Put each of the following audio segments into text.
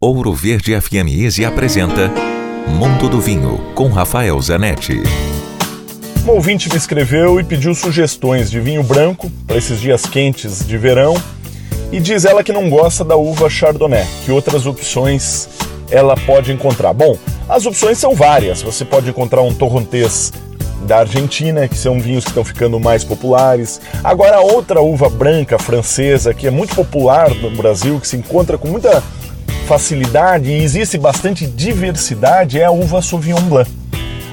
Ouro Verde FM Easy apresenta Mundo do Vinho com Rafael Zanetti. Um ouvinte me escreveu e pediu sugestões de vinho branco para esses dias quentes de verão e diz ela que não gosta da uva Chardonnay, que outras opções ela pode encontrar. Bom, as opções são várias. Você pode encontrar um torrontés da Argentina, que são vinhos que estão ficando mais populares. Agora, outra uva branca francesa que é muito popular no Brasil, que se encontra com muita facilidade e existe bastante diversidade é a uva Sauvignon Blanc.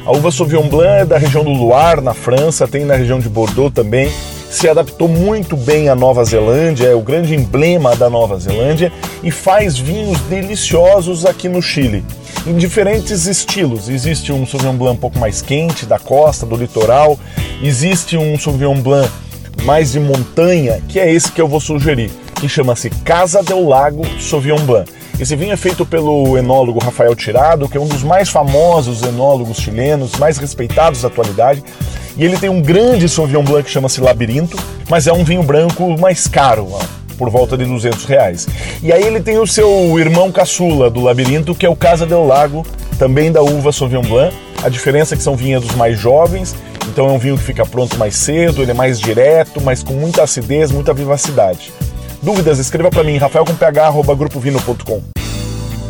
A uva Sauvignon Blanc é da região do Loire, na França, tem na região de Bordeaux também. Se adaptou muito bem à Nova Zelândia, é o grande emblema da Nova Zelândia e faz vinhos deliciosos aqui no Chile, em diferentes estilos. Existe um Sauvignon Blanc um pouco mais quente, da costa, do litoral. Existe um Sauvignon Blanc mais de montanha, que é esse que eu vou sugerir, que chama-se Casa del Lago Sauvignon Blanc. Esse vinho é feito pelo enólogo Rafael Tirado, que é um dos mais famosos enólogos chilenos, mais respeitados da atualidade. E ele tem um grande Sauvignon Blanc que chama-se Labirinto, mas é um vinho branco mais caro, por volta de 200 reais. E aí ele tem o seu irmão caçula do Labirinto, que é o Casa del Lago, também da uva Sauvignon Blanc. A diferença é que são vinhedos mais jovens, então é um vinho que fica pronto mais cedo, ele é mais direto, mas com muita acidez, muita vivacidade. Dúvidas? Escreva para mim, rafaelcomph.grupovino.com.